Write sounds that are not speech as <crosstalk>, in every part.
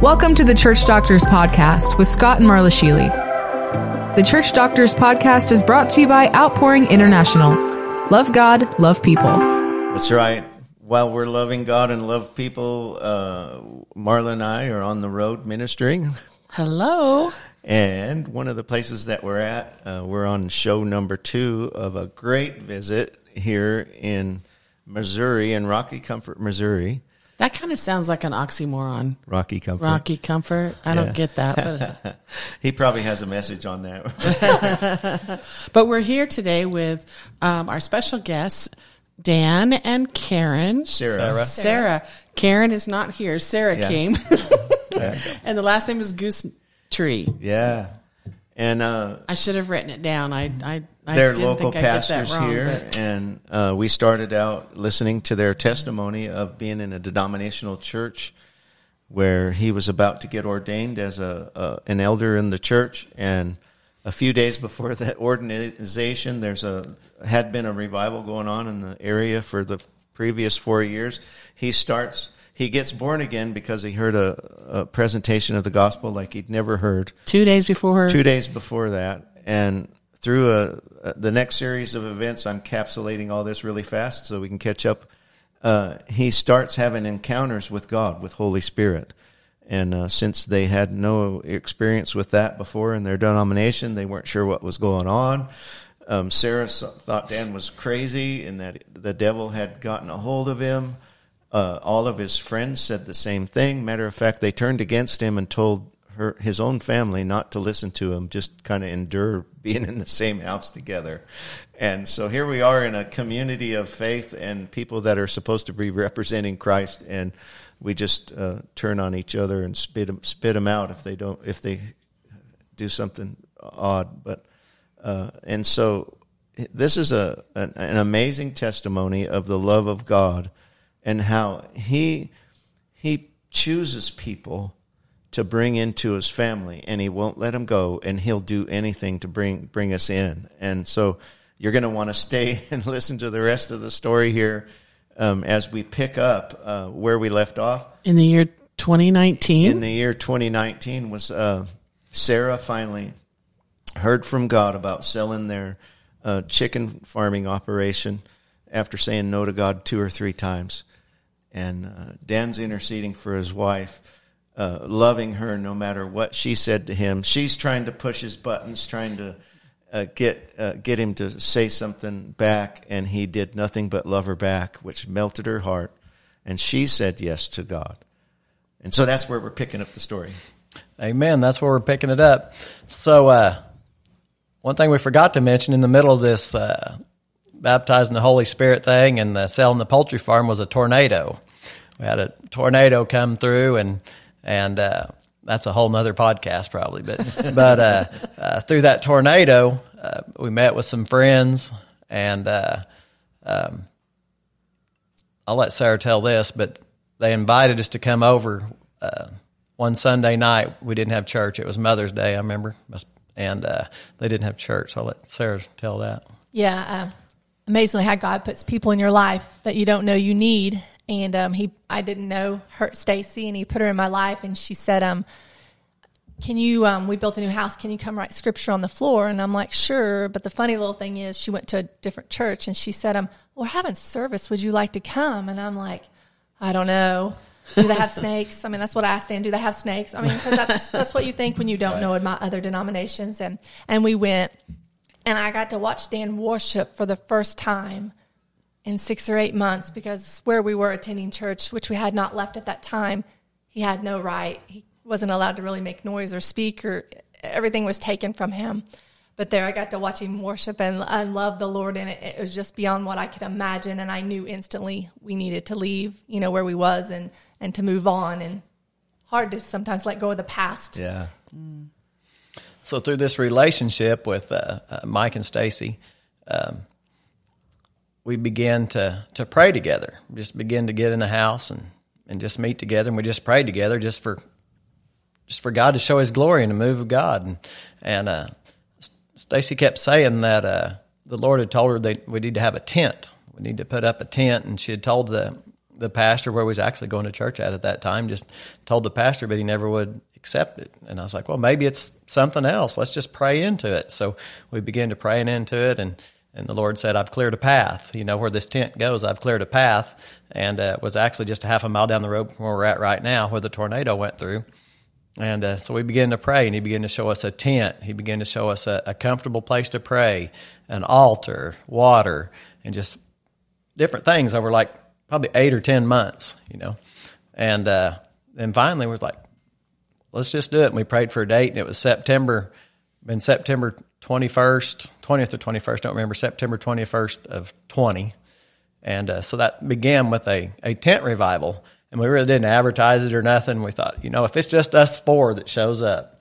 Welcome to the Church Doctors Podcast with Scott and Marla Sheely. The Church Doctors Podcast is brought to you by Outpouring International. Love God, love people. That's right. While we're loving God and love people, uh, Marla and I are on the road ministering. Hello. And one of the places that we're at, uh, we're on show number two of a great visit here in Missouri, in Rocky Comfort, Missouri. That kind of sounds like an oxymoron. Rocky Comfort. Rocky Comfort. I don't get that. But, <laughs> he probably has a message on that. <laughs> but we're here today with um, our special guests, Dan and Karen. Sarah. Sarah. Sarah. Karen is not here. Sarah Yeah. came. <laughs> and the last name is Goose Tree. Yeah. And uh, I should have written it down. I, I, I they're didn't local think I'd that pastors wrong, here, but- and uh, we started out listening to their testimony of being in a denominational church where he was about to get ordained as a, a an elder in the church, and a few days before that ordination, there's a had been a revival going on in the area for the previous four years. He starts. He gets born again because he heard a, a presentation of the gospel like he'd never heard Two days before two days before that, and through a, a, the next series of events, I'm encapsulating all this really fast so we can catch up. Uh, he starts having encounters with God, with Holy Spirit, and uh, since they had no experience with that before in their denomination, they weren't sure what was going on. Um, Sarah thought Dan was crazy and that the devil had gotten a hold of him. Uh, all of his friends said the same thing. Matter of fact, they turned against him and told her his own family not to listen to him, just kind of endure <laughs> being in the same house together. And so here we are in a community of faith and people that are supposed to be representing Christ, and we just uh, turn on each other and spit them, spit them out if they don't if they do something odd. But uh, and so this is a an, an amazing testimony of the love of God and how he he chooses people to bring into his family and he won't let them go and he'll do anything to bring bring us in and so you're going to want to stay <laughs> and listen to the rest of the story here um, as we pick up uh, where we left off in the year 2019. in the year 2019 was uh, Sarah finally heard from God about selling their uh, chicken farming operation after saying no to God two or three times. And uh, Dan's interceding for his wife, uh, loving her no matter what she said to him. She's trying to push his buttons, trying to uh, get uh, get him to say something back, and he did nothing but love her back, which melted her heart. And she said yes to God. And so that's where we're picking up the story. Amen. That's where we're picking it up. So, uh, one thing we forgot to mention in the middle of this uh, baptizing the Holy Spirit thing and the selling the poultry farm was a tornado. We had a tornado come through, and and uh, that's a whole nother podcast probably. But <laughs> but uh, uh, through that tornado, uh, we met with some friends, and uh, um, I'll let Sarah tell this, but they invited us to come over uh, one Sunday night. We didn't have church. It was Mother's Day, I remember, and they didn't have church. So I'll let Sarah tell that. Yeah, amazingly how God puts people in your life that you don't know you need. And um, he, I didn't know her, Stacy, and he put her in my life, and she said, um, "Can you? Um, we built a new house. Can you come write scripture on the floor?" And I'm like, "Sure." But the funny little thing is, she went to a different church, and she said, "Um, we're having service. Would you like to come?" And I'm like, "I don't know." Do they have snakes? I mean, that's what I asked Dan. Do they have snakes? I mean, 'cause that's that's what you think when you don't know in my other denominations. And and we went, and I got to watch Dan worship for the first time in six or eight months because where we were attending church, which we had not left at that time, he had no right. He wasn't allowed to really make noise or speak, or everything was taken from him. But there, I got to watch him worship, and I loved the Lord, and it, it was just beyond what I could imagine. And I knew instantly we needed to leave, you know, where we was, and and to move on. And hard to sometimes let go of the past. Yeah. So through this relationship with uh, uh, Mike and Stacy, um, we began to to pray together. Just begin to get in the house and and just meet together, and we just prayed together, just for just for God to show His glory and the move of God. And and uh, Stacy kept saying that uh, the Lord had told her that we need to have a tent. We need to put up a tent, and she had told the the pastor where we was actually going to church at at that time. Just told the pastor, but he never would accept it. And I was like, well, maybe it's something else. Let's just pray into it. So we began to praying into it, and and the Lord said, I've cleared a path. You know where this tent goes. I've cleared a path, and uh, it was actually just a half a mile down the road from where we're at right now, where the tornado went through. And uh, so we began to pray, and he began to show us a tent. He began to show us a, a comfortable place to pray, an altar, water, and just different things over like probably eight or ten months, you know. And uh, then finally, we was like, let's just do it. And we prayed for a date, and it was September, in September twenty first, twentieth or twenty first. Don't remember September twenty first of twenty. And uh, so that began with a, a tent revival. And we really didn't advertise it or nothing. We thought, you know, if it's just us four that shows up,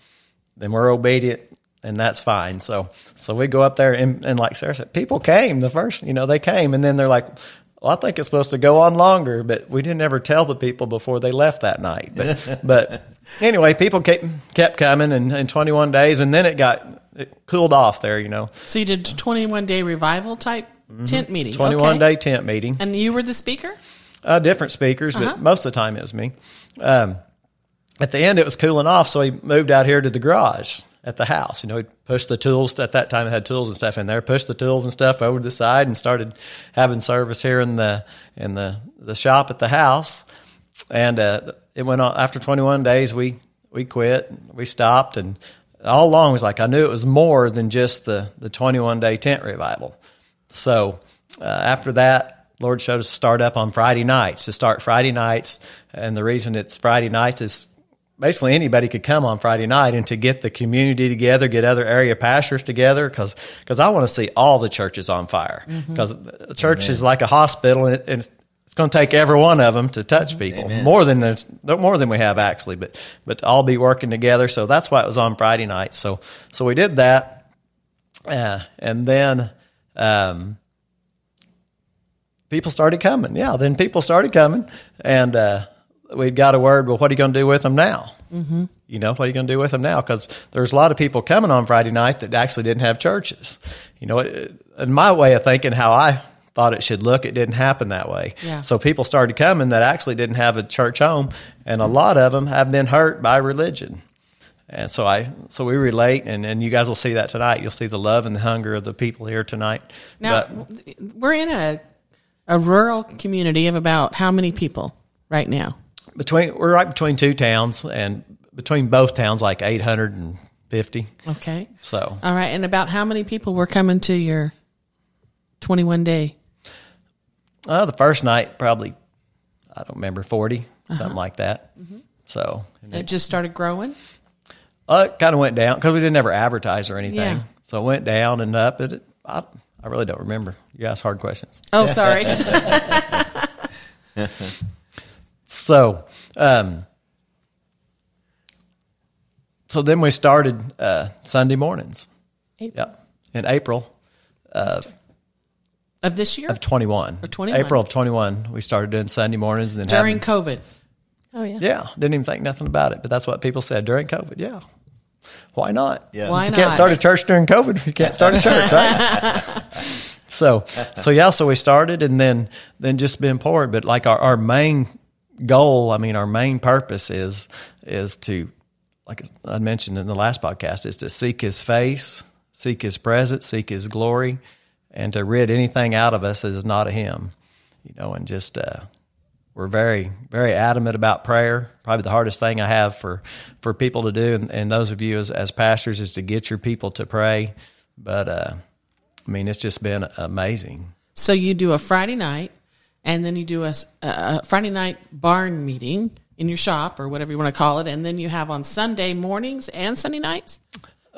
then we're obedient and that's fine. So, so we go up there and, and like Sarah said, people came the first, you know, they came and then they're like, well, I think it's supposed to go on longer, but we didn't ever tell the people before they left that night. But, but anyway, people kept, kept coming and, and 21 days and then it got, it cooled off there, you know, So you did 21 day revival type tent meeting. 21 Okay. day tent meeting. And you were the speaker? uh, different speakers, but most of the time it was me. Um, at the end, it was cooling off, so he moved out here to the garage at the house. You know, he pushed the tools. At that time, it had tools and stuff in there. Pushed the tools and stuff over to the side and started having service here in the in the the shop at the house. And uh, it went on after 21 days. We we quit. We stopped, and all along it was like I knew it was more than just the the 21 day tent revival. So uh, after that, Lord showed us to start up on Friday nights, to start Friday nights. And the reason it's Friday nights is basically anybody could come on Friday night and to get the community together, get other area pastors together, because I want to see all the churches on fire. Because the church is like a hospital, and, it, and it's, going to take every one of them to touch people more than there's more than we have actually, but but to all be working together. So that's why it was on Friday night. So so we did that, uh, and then. Um, people started coming. Yeah, then people started coming, and uh, we got a word. Well, what are you going to do with them now? Mm-hmm. You know, what are you going to do with them now? Because there's a lot of people coming on Friday night that actually didn't have churches. You know, in my way of thinking, how I thought it should look, it didn't happen that way. Yeah. So people started coming that actually didn't have a church home, and a mm-hmm. lot of them have been hurt by religion. And so I, so we relate, and, and you guys will see that tonight. You'll see the love and the hunger of the people here tonight. Now, But- we're in a, a rural community of about how many people right now? between we're right between two towns and between both towns like 850 Okay. so All right. And about how many people were coming to your 21 day? Uh, the first night probably i don't remember 40 something like that so and It it, just started growing? uh, it kind of went down because we didn't ever advertise or anything Yeah. so it went down and up it, I, I really don't remember you ask hard questions Oh, sorry. <laughs> So, um, so then we started uh, Sunday mornings. April. Yep, in April of this year? of twenty one. Or 21. April of twenty one, we started doing Sunday mornings and then During having- COVID. Oh yeah. yeah, didn't even think nothing about it, but that's what people said during COVID. Yeah, why not? Yeah. Why you not? can't start a church during COVID if you can't start a church, right? <laughs> so, so yeah, so we started and then then just been poured. But like our, our main goal, I mean, our main purpose is is to, like I mentioned in the last podcast, is to seek His face, seek His presence, seek His glory, and to rid anything out of us is not of Him. You know, and just uh, we're very very adamant about prayer probably the hardest thing i have for for people to do and, and those of you as, as pastors is to get your people to pray but uh i mean it's just been amazing So you do a Friday night, and then you do a Friday night barn meeting in your shop or whatever you want to call it, and then you have on Sunday mornings and Sunday nights,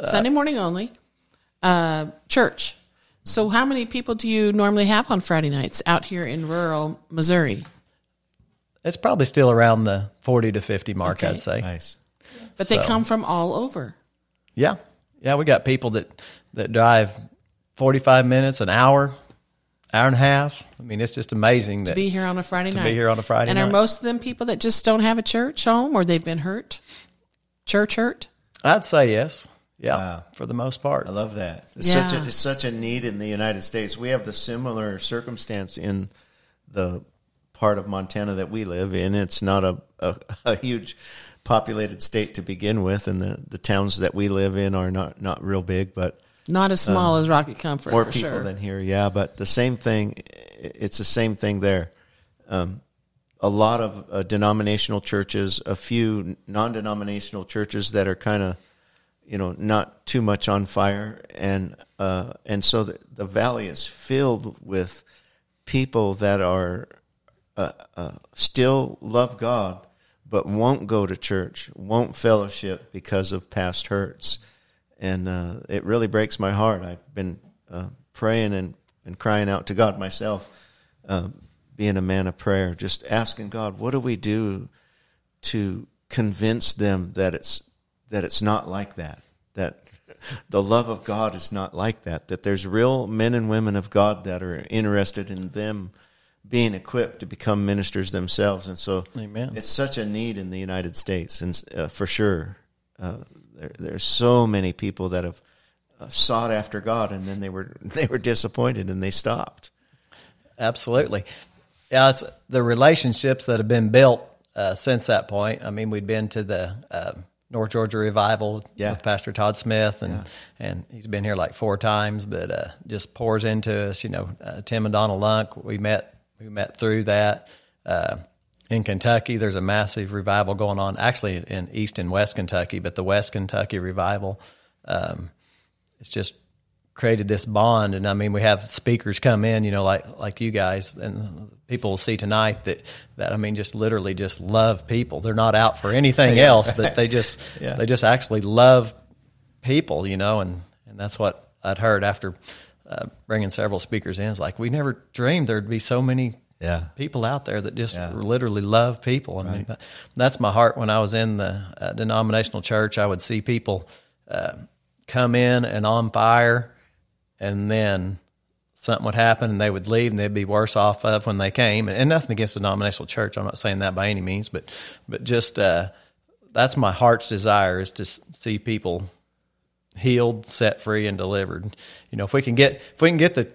Sunday morning only, uh, church. So how many people do you normally have on Friday nights out here in rural Missouri? it's probably still around the 40 to 50 mark Okay. i'd say Nice. But they come from all over. yeah yeah we got people that that drive 45 minutes an hour hour and a half i mean it's just amazing that to be here on a Friday night. To be here on a Friday night. and are most of them people that just don't have a church home or they've been hurt, church hurt? i'd say yes yeah Wow. for the most part I love that. It's such a it's such a need in the United States. We have the similar circumstance in the part of Montana that we live in. It's not a, a, a huge populated state to begin with, and the, the towns that we live in are not, not real big, but Not as small as Rocky Comfort. more for people sure. than here. Yeah, but the same thing. It's the same thing there. Um, a lot of uh, denominational churches, a few non-denominational churches that are kind of, you know, not too much on fire, and uh, and so the, the valley is filled with people that are uh, uh, still love God, but won't go to church, won't fellowship because of past hurts, and uh, it really breaks my heart. I've been uh, praying and, and crying out to God myself, uh, being a man of prayer, just asking God, what do we do to convince them that it's that it's not like that, that the love of God is not like that, that there's real men and women of God that are interested in them being equipped to become ministers themselves, and so Amen. it's such a need in the United States, and uh, for sure, uh, there, there's so many people that have uh, sought after God, and then they were <laughs> they were disappointed and they stopped. Absolutely. Yeah, it's the relationships that have been built uh, since that point. I mean, we'd been to the uh, North Georgia revival Yeah. with Pastor Todd Smith, and and he's been here like four times, but uh, just pours into us. You know, uh, Tim and Donna Lunk. We met we met through that. Uh, in Kentucky, there's a massive revival going on. Actually, in East and West Kentucky, but the West Kentucky revival. Um, it's just created this bond and I mean we have speakers come in you know like like you guys and people will see tonight that that I mean just literally just love people they're not out for anything <laughs> else but they just <laughs> Yeah. they just actually love people you know and and that's what I'd heard after uh, bringing several speakers in it's like we never dreamed there'd be so many Yeah. people out there that just Yeah. literally love people. I mean, that, that's my heart. When I was in the uh, denominational church, I would see people uh, come in and on fire, and then something would happen, and they would leave, and they'd be worse off of when they came. And, and nothing against the denominational church. I'm not saying that by any means, but but just uh, that's my heart's desire is to see people healed, set free, and delivered. You know, if we can get if we can get the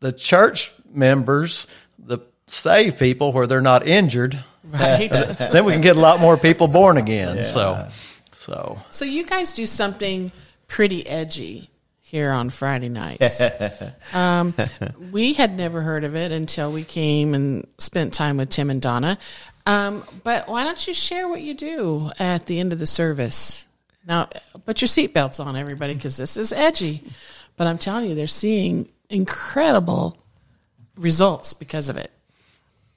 the church members, the saved people, where they're not injured, Right. <laughs> then we can get a lot more people born again. So, so so you guys do something pretty edgy here on Friday nights. <laughs> um, we had never heard of it until we came and spent time with Tim and Donna. Um, but why don't you share what you do at the end of the service? Now, put your seatbelts on, everybody, because this is edgy. But I'm telling you, they're seeing incredible results because of it.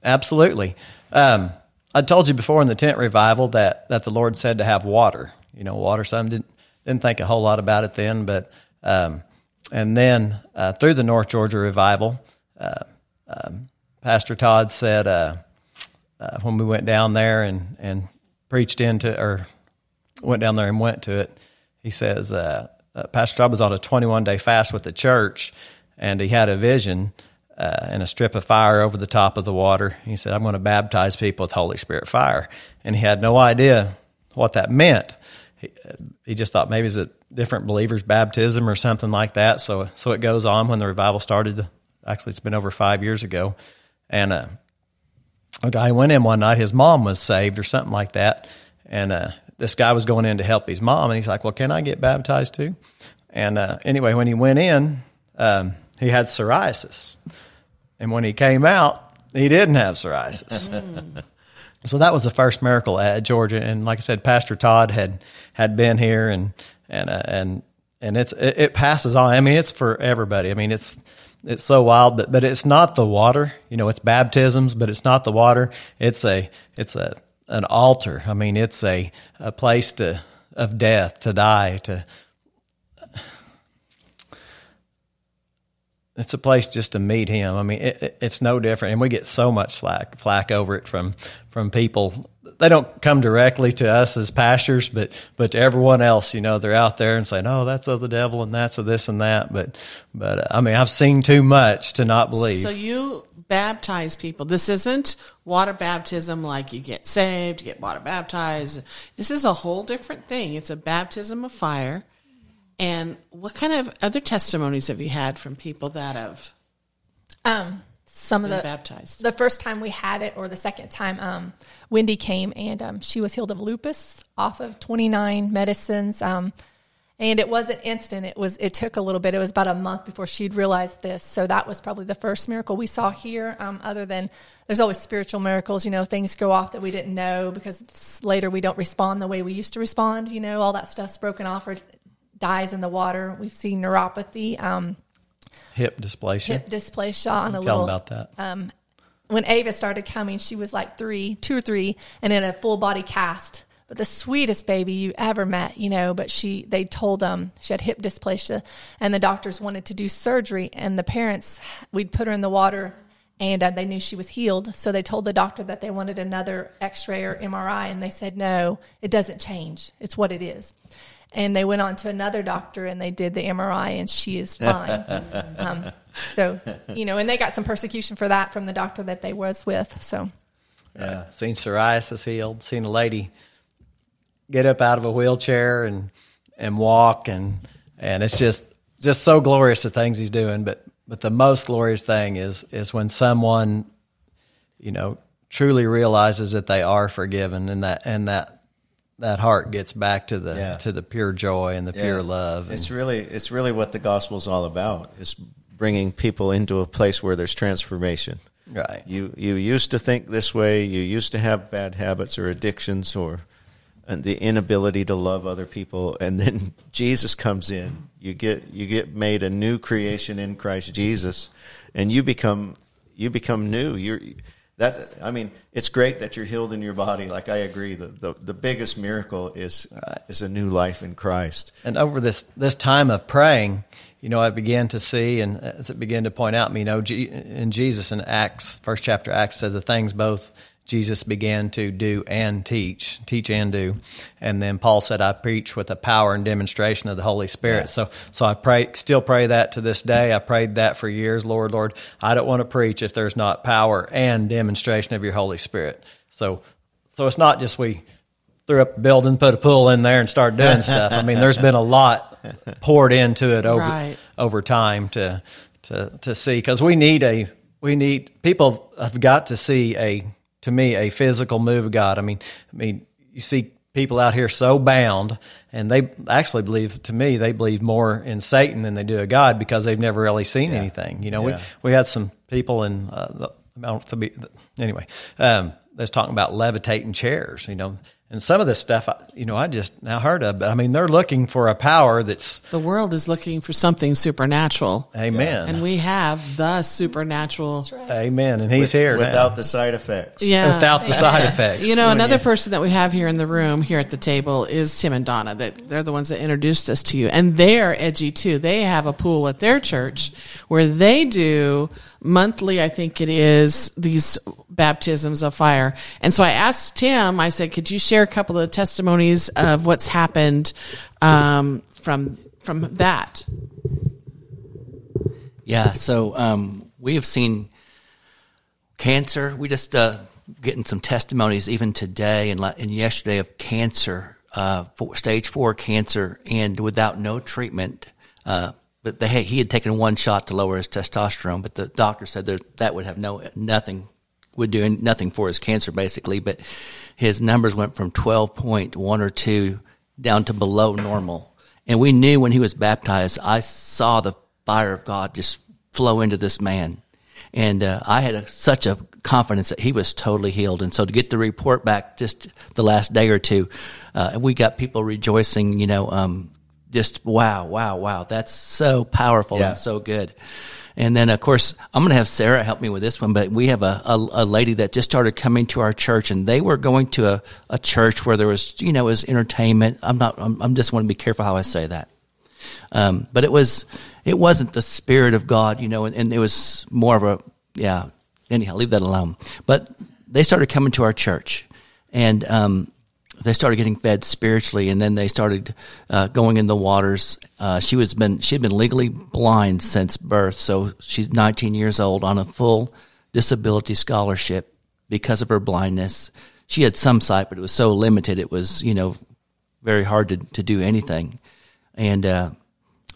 absolutely. Um, I told you before in the tent revival that that the Lord said to have water. You know, water. Some didn't didn't think a whole lot about it then, but um, and then uh, through the North Georgia revival, uh, um, Pastor Todd said uh, uh, when we went down there and and preached into or went down there and went to it. He says, uh, uh, Pastor Todd was on a 21 day fast with the church, and he had a vision and a strip of fire over the top of the water. He said, I'm going to baptize people with Holy Spirit fire. And he had no idea what that meant. He, uh, he just thought maybe it's a different believer's baptism or something like that. So, so it goes on when the revival started. Actually, it's been over five years ago. And uh, a guy went in one night. His mom was saved or something like that, and uh, this guy was going in to help his mom. And he's like, "Well, can I get baptized too?" And uh, anyway, when he went in, um, he had psoriasis, and when he came out, he didn't have psoriasis. So that was the first miracle at Georgia. And like I said, Pastor Todd had had been here, and and uh, and and it's it, it passes on. I mean, it's for everybody. I mean, it's it's so wild, but but it's not the water. You know, it's baptisms, but it's not the water. It's a it's a an altar. I mean, it's a a place to of death to die to. It's a place just to meet him. I mean, it, it, it's no different, and we get so much slack flack over it from from people. They don't come directly to us as pastors, but but to everyone else, you know, they're out there and saying, "Oh, that's of the devil, and that's of this and that." But but uh, I mean, I've seen too much to not believe. So you baptize people. This isn't water baptism like you get saved, you get water baptized. This is a whole different thing. It's a baptism of fire. And what kind of other testimonies have you had from people that have? Um, some of the baptized. the first time we had it or the second time um, wendy came and um, she was healed of lupus off of 29 medicines um, and it wasn't instant it was it took a little bit it was about a month before she'd realized this so that was probably the first miracle we saw here um, other than there's always spiritual miracles you know things go off that we didn't know because later we don't respond the way we used to respond you know all that stuff's broken off or dies in the water we've seen neuropathy um, Hip dysplasia. hip dysplasia on a Tell little about that. when Ava started coming, she was like three, two or three, and in a full body cast. But the sweetest baby you ever met, you know. But she, they told them she had hip dysplasia, and the doctors wanted to do surgery, and the parents, we'd put her in the water, and uh, they knew she was healed, so they told the doctor that they wanted another X-ray or MRI, and they said no, it doesn't change, it's what it is. And they went on to another doctor, and they did the MRI, and she is fine. <laughs> um, so you know, and they got some persecution for that from the doctor that they was with. So Yeah. Seen psoriasis healed. Seen a lady get up out of a wheelchair and and walk and and it's just just so glorious the things he's doing. But but the most glorious thing is is when someone, you know, truly realizes that they are forgiven and that and that that heart gets back to the Yeah. to the pure joy and the Yeah. pure love. And, It's really it's really what the gospel's all about. Is bringing people into a place where there's transformation. right. You you used to think this way. You used to have bad habits or addictions or and the inability to love other people, and then <laughs> Jesus comes in. You get you get made a new creation in Christ Jesus, and you become you become new. You're that's I mean it's great that you're healed in your body. Like I agree. The the, the biggest miracle is is a new life in Christ. And over this this time of praying, you know, I began to see, and uh, as it began to point out, me, you know, in Jesus in Acts, first chapter Acts says the things both Jesus began to do and teach, teach and do, and then Paul said, "I preach with the power and demonstration of the Holy Spirit." So, so I pray, still pray that to this day. I prayed that for years, Lord, Lord, I don't want to preach if there's not power and demonstration of your Holy Spirit. So, so it's not just we threw up a building, put a pool in there, and started doing <laughs> stuff. I mean, there's been a lot poured into it over Right. over time to to to see because we need a we need people have got to see a to me a physical move of God. I mean, I mean, you see people out here so bound, and they actually believe to me they believe more in Satan than they do a God because they've never really seen anything. You know, Yeah. we we had some people in uh, the, I don't to be anyway. Um, that's talking about levitating chairs. You know, and some of this stuff, you know, I just now heard of. But I mean, they're looking for a power that's The world is looking for something supernatural. Amen. And we have the supernatural. Amen. And he's here now. without the side effects. Yeah. without the side effects. You know, another person that we have here in the room, here at the table, is Tim and Donna. That they're the ones that introduced us to you, and they're edgy too. They have a pool at their church where they do monthly. I think it is these baptisms of fire. And so I asked Tim. I said, "Could you share a couple of testimonies of what's happened um, from from that?" Yeah, so um, we have seen cancer. We just uh, getting some testimonies even today and, and yesterday of cancer, uh, for stage four cancer, and without no treatment. Uh, but they he had taken one shot to lower his testosterone, but the doctor said that that would have no nothing would do nothing for his cancer basically. But his numbers went from twelve point one or two down to below normal. And we knew when he was baptized, I saw the fire of God just flow into this man. And uh, I had a, such a confidence that he was totally healed. And so to get the report back just the last day or two, uh, we got people rejoicing, you know, um, just wow, wow, wow. That's so powerful Yeah. and so good. And then, of course, I'm going to have Sarah help me with this one, but we have a, a, a lady that just started coming to our church and they were going to a, a church where there was, you know, was entertainment. I'm not, I'm, I'm just want to be careful how I say that. Um, but it was, it wasn't the spirit of God, you know, and, and it was more of a, yeah, anyhow, leave that alone. But they started coming to our church and, um, they started getting fed spiritually and then they started, uh, going in the waters. Uh, she was been, she had been legally blind since birth. So she's 19 years old on a full disability scholarship because of her blindness. She had some sight, but it was so limited. It was, you know, very hard to, to do anything. And, uh,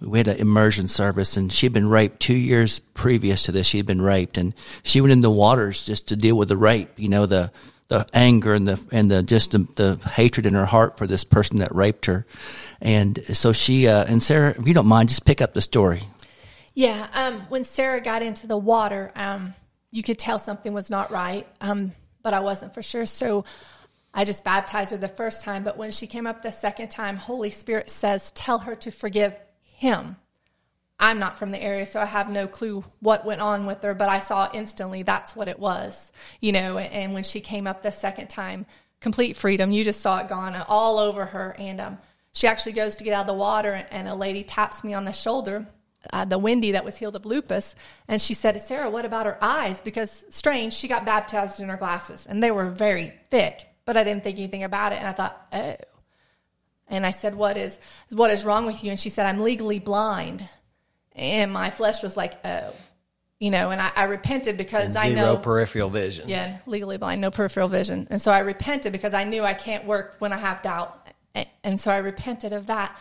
we had an immersion service and she'd been raped two years previous to this. She'd been raped and she went in the waters just to deal with the rape, you know, the, the anger and the, and the, just the, the hatred in her heart for this person that raped her. And so she, uh, and Sarah, if you don't mind, just pick up the story. Yeah, um, when Sarah got into the water, um, you could tell something was not right, um, but I wasn't for sure. So I just baptized her the first time. But when she came up the second time, Holy Spirit says, Tell her to forgive him. I'm not from the area, so I have no clue what went on with her, but I saw instantly that's what it was, you know. And when she came up the second time, complete freedom, you just saw it gone all over her. And um, she actually goes to get out of the water, and a lady taps me on the shoulder, uh, the Wendy that was healed of lupus, and she said, Sarah, what about her eyes? Because strange, she got baptized in her glasses, and they were very thick, but I didn't think anything about it. And I thought, oh. And I said, "What is what is wrong with you?" And she said, "I'm legally blind." And my flesh was like, "Oh." You know, and I, I repented because I zero know peripheral vision. yeah, legally blind, no peripheral vision. And so I repented because I knew I can't work when I have doubt. And so I repented of that.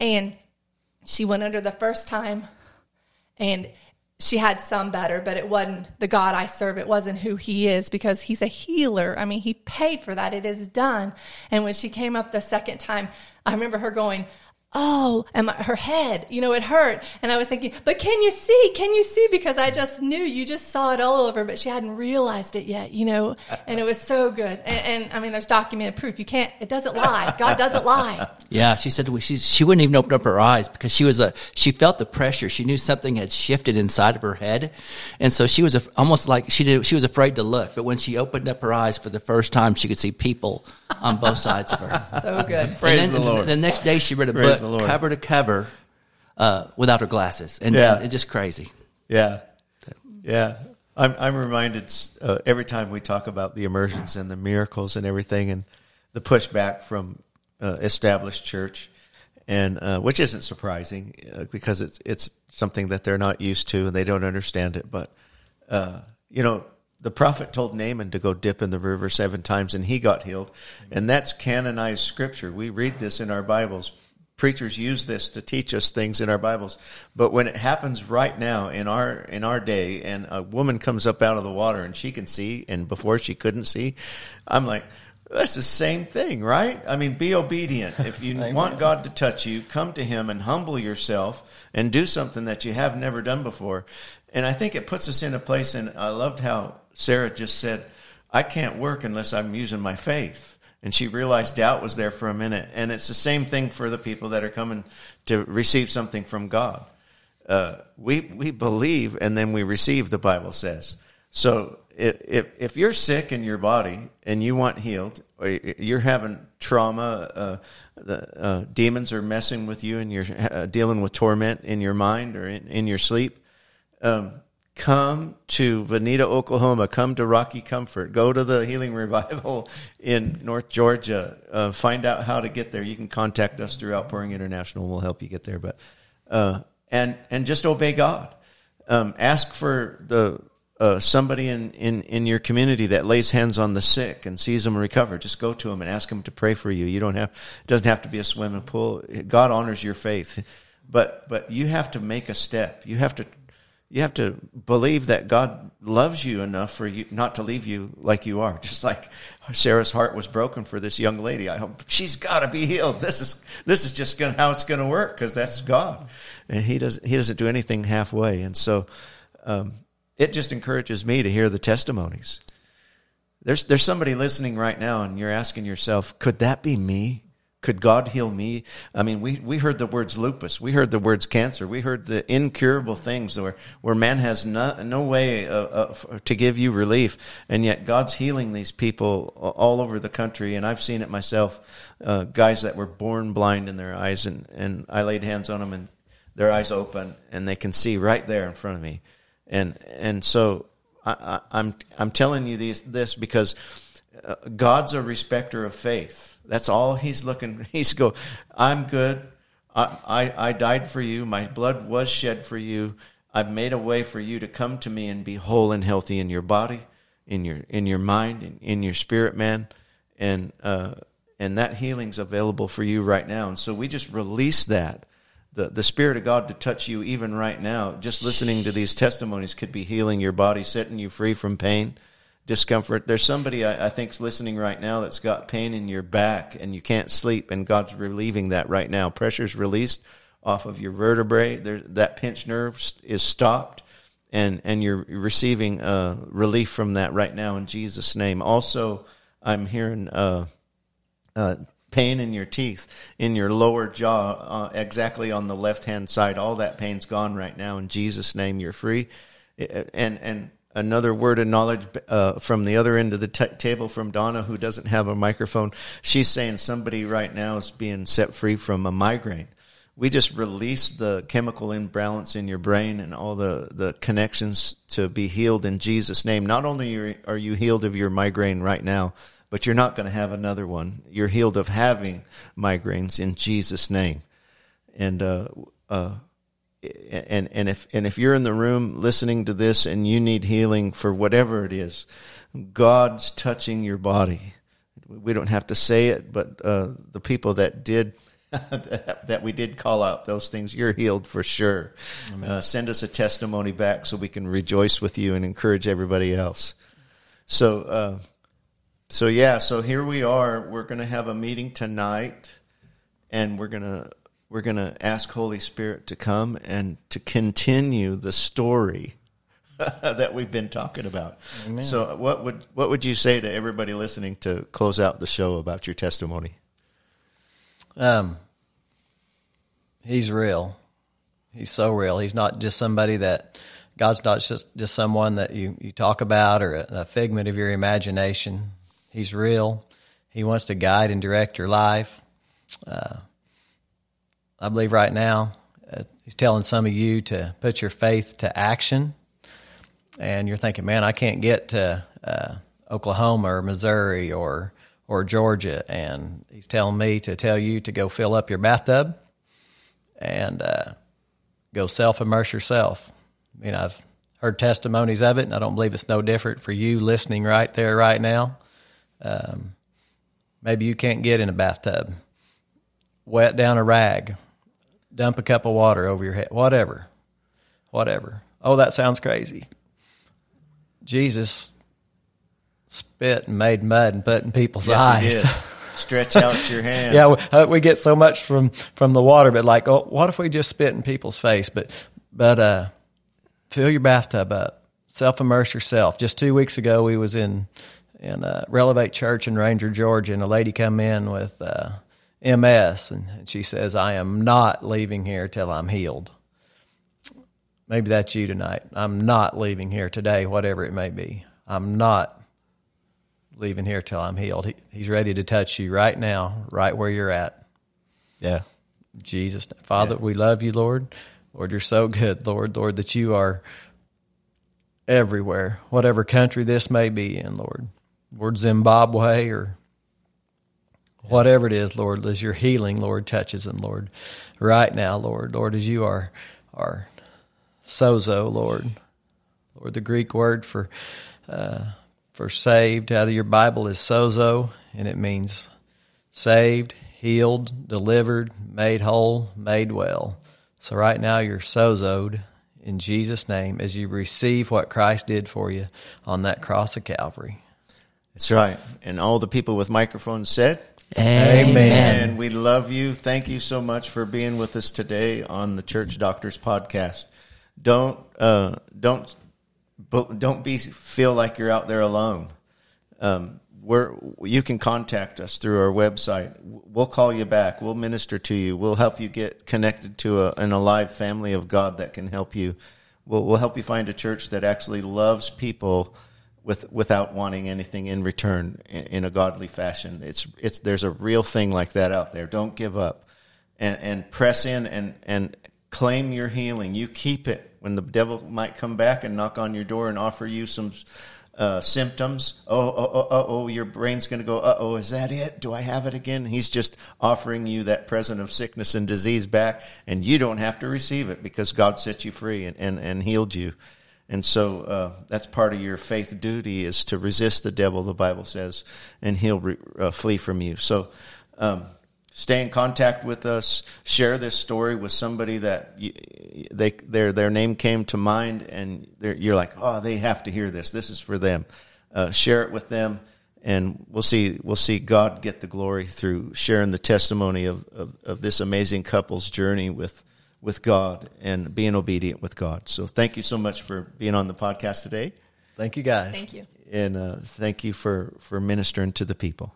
And she went under the first time and she had some better, but it wasn't the God I serve. It wasn't who he is because he's a healer. I mean, he paid for that. It is done. And when she came up the second time, I remember her going, Oh, and my, her head, you know, it hurt. And I was thinking, but can you see? Can you see? Because I just knew you just saw it all over, but she hadn't realized it yet, you know, uh, and it uh, was so good. And, and I mean, there's documented proof. You can't, it doesn't lie. God <laughs> doesn't lie. Yeah, she said she she wouldn't even open up her eyes because she was a she felt the pressure. She knew something had shifted inside of her head, and so she was a, almost like she did. She was afraid to look, but when she opened up her eyes for the first time, she could see people on both sides of her. <laughs> So good. Praise and then, the Lord. The next day, she read a Praise the Lord. cover to cover uh, without her glasses, and, Yeah. and it's just crazy. Yeah, yeah. I'm I'm reminded uh, every time we talk about the immersions and the miracles and everything, and the pushback from uh, established church, and uh, which isn't surprising uh, because it's it's something that they're not used to and they don't understand it. But uh, you know, the prophet told Naaman to go dip in the river seven times, and he got healed, and that's canonized scripture. We read this in our Bibles preachers use this to teach us things in our Bibles. But when it happens right now in our in our day, and a woman comes up out of the water and she can see, and before she couldn't see, I'm like. That's the same thing, right? I mean, be obedient. If you <laughs> want God to touch you, come to Him and humble yourself and do something that you have never done before. And I think it puts us in a place, and I loved how Sarah just said, I can't work unless I'm using my faith and she realized doubt was there for a minute. And it's the same thing for the people that are coming to receive something from God. Uh, we we believe and then we receive. The Bible says. So if, if you're sick in your body and you want healed, or you're having trauma, uh, the uh, demons are messing with you, and you're uh, dealing with torment in your mind or in, in your sleep. Um, come to Vinita, Oklahoma. Come to Rocky Comfort. Go to the Healing Revival in North Georgia. Uh, find out how to get there. You can contact us through Outpouring International. We'll help you get there. But uh, and and just obey God. Um, ask for the uh, somebody in, in, in your community that lays hands on the sick and sees them recover. Just go to them and ask them to pray for you. You don't have it doesn't have to be a swimming pool. God honors your faith, but but you have to make a step. You have to you have to believe that God loves you enough for you not to leave you like you are. <laughs> Just like Sarah's heart was broken for this young lady. I hope she's got to be healed. This is this is just gonna, how it's going to work because that's God, and He doesn't He doesn't do anything halfway. And so, um, it just encourages me to hear the testimonies. There's there's somebody listening right now, and you're asking yourself, could that be me? Could God heal me? I mean, we, we heard the words lupus. We heard the words cancer. We heard the incurable things where, where man has no, no way uh, uh, to give you relief. And yet God's healing these people all over the country. And I've seen it myself. Uh, guys that were born blind in their eyes and, and I laid hands on them and their eyes open and they can see right there in front of me. And, and so I, I, I'm, I'm telling you these, this because uh, God's a respecter of faith. That's all he's looking. <laughs> He's go. I'm good. I, I I died for you. My blood was shed for you. I've made a way for you to come to me and be whole and healthy in your body, in your in your mind, in, in your spirit, man. And uh, and that healing's available for you right now. And so we just release that the, the Spirit of God to touch you even right now. Just listening to these testimonies could be healing your body, setting you free from pain, discomfort. There's somebody I, I think's listening right now that's got pain in your back and you can't sleep, and God's relieving that right now. Pressure's released off of your vertebrae. There, that pinched nerve is stopped, and and you're receiving uh, relief from that right now in Jesus' name. Also, I'm hearing. Uh, uh, pain in your teeth, in your lower jaw, uh, exactly on the left hand side. All that pain's gone right now. In Jesus' name, you're free. And and another word of knowledge uh, from the other end of the t- table from Donna, who doesn't have a microphone. She's saying somebody right now is being set free from a migraine. We just release the chemical imbalance in your brain and all the, the connections to be healed in Jesus' name. Not only are you healed of your migraine right now, but you're not going to have another one. You're healed of having migraines in Jesus' name. And uh, uh, and and if and if you're in the room listening to this and you need healing for whatever it is, God's touching your body. We don't have to say it, but uh, the people that did <laughs> that we did call out those things, you're healed for sure. Uh, send us a testimony back so we can rejoice with you and encourage everybody else. So uh, so yeah, so here we are. We're going to have a meeting tonight, and we're going to we're going to ask Holy Spirit to come and to continue the story <laughs> that we've been talking about. Amen. So what would what would you say to everybody listening to close out the show about your testimony? Um, he's real. He's so real. He's not just somebody that God's not just just someone that you you talk about or a, a figment of your imagination. He's real. He wants to guide and direct your life. Uh, I believe right now uh, he's telling some of you to put your faith to action. And you're thinking, man, I can't get to uh, Oklahoma or Missouri or or Georgia, and he's telling me to tell you to go fill up your bathtub and uh, go self immerse yourself. I mean, I've heard testimonies of it, and I don't believe it's no different for you listening right there, right now. Um, maybe you can't get in a bathtub. Wet down a rag. Dump a cup of water over your head. Whatever. Whatever. Oh, that sounds crazy. Jesus spit and made mud and put in people's yes, eyes. <laughs> Stretch out your hand. yeah, we, we, get so much from from the water, but like, oh, what if we just spit in people's face? But but uh, fill your bathtub up, self immerse yourself. Just two weeks ago, we was in in uh, Relevate Church in Ranger, Georgia, and a lady come in with uh, MS, and she says, "I am not leaving here till I'm healed." Maybe that's you tonight. I'm not leaving here today, whatever it may be. I'm not leaving here till I'm healed. He, he's ready to touch you right now, right where you're at. Yeah. Jesus, Father, yeah. we love you, Lord. Lord, you're so good, Lord. Lord, that you are everywhere, whatever country this may be in, Lord. Lord, Zimbabwe or whatever it is, Lord, as your healing, Lord, touches them, Lord, right now, Lord, Lord, as you are are sozo, Lord, Lord, the Greek word for uh, for saved out of your Bible is sozo, and it means saved, healed, delivered, made whole, made well. So right now you're sozoed in Jesus' name as you receive what Christ did for you on that cross of Calvary. That's right. And all the people with microphones said, Amen. And we love you. Thank you so much for being with us today on the Church Doctors podcast. Don't uh, don't don't be feel like you're out there alone. Um, we're, you can contact us through our website. We'll call you back. We'll minister to you. We'll help you get connected to a, an alive family of God that can help you. We'll, we'll help you find a church that actually loves people with without wanting anything in return in, in, a godly fashion. It's it's there's a real thing like that out there. Don't give up, and and press in and and claim your healing. You keep it when the devil might come back and knock on your door and offer you some. Uh, symptoms. Oh, oh, oh, oh, your brain's going to go, uh oh, is that it? Do I have it again? He's just offering you that present of sickness and disease back, and you don't have to receive it because God set you free and, and, and healed you. And so uh, that's part of your faith duty is to resist the devil, the Bible says, and he'll re- uh, flee from you. So um, stay in contact with us. Share this story with somebody that you, they their their name came to mind, and you're like, oh, they have to hear this. This is for them. Uh, share it with them, and we'll see we'll see God get the glory through sharing the testimony of, of, of this amazing couple's journey with with God and being obedient with God. So thank you so much for being on the podcast today. Thank you, guys. Thank you. And uh, thank you for, for ministering to the people.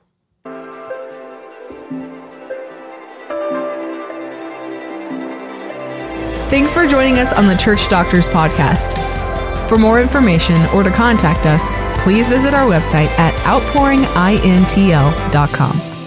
Thanks for joining us on the Church Doctors Podcast. For more information or to contact us, please visit our website at outpouringintl.com.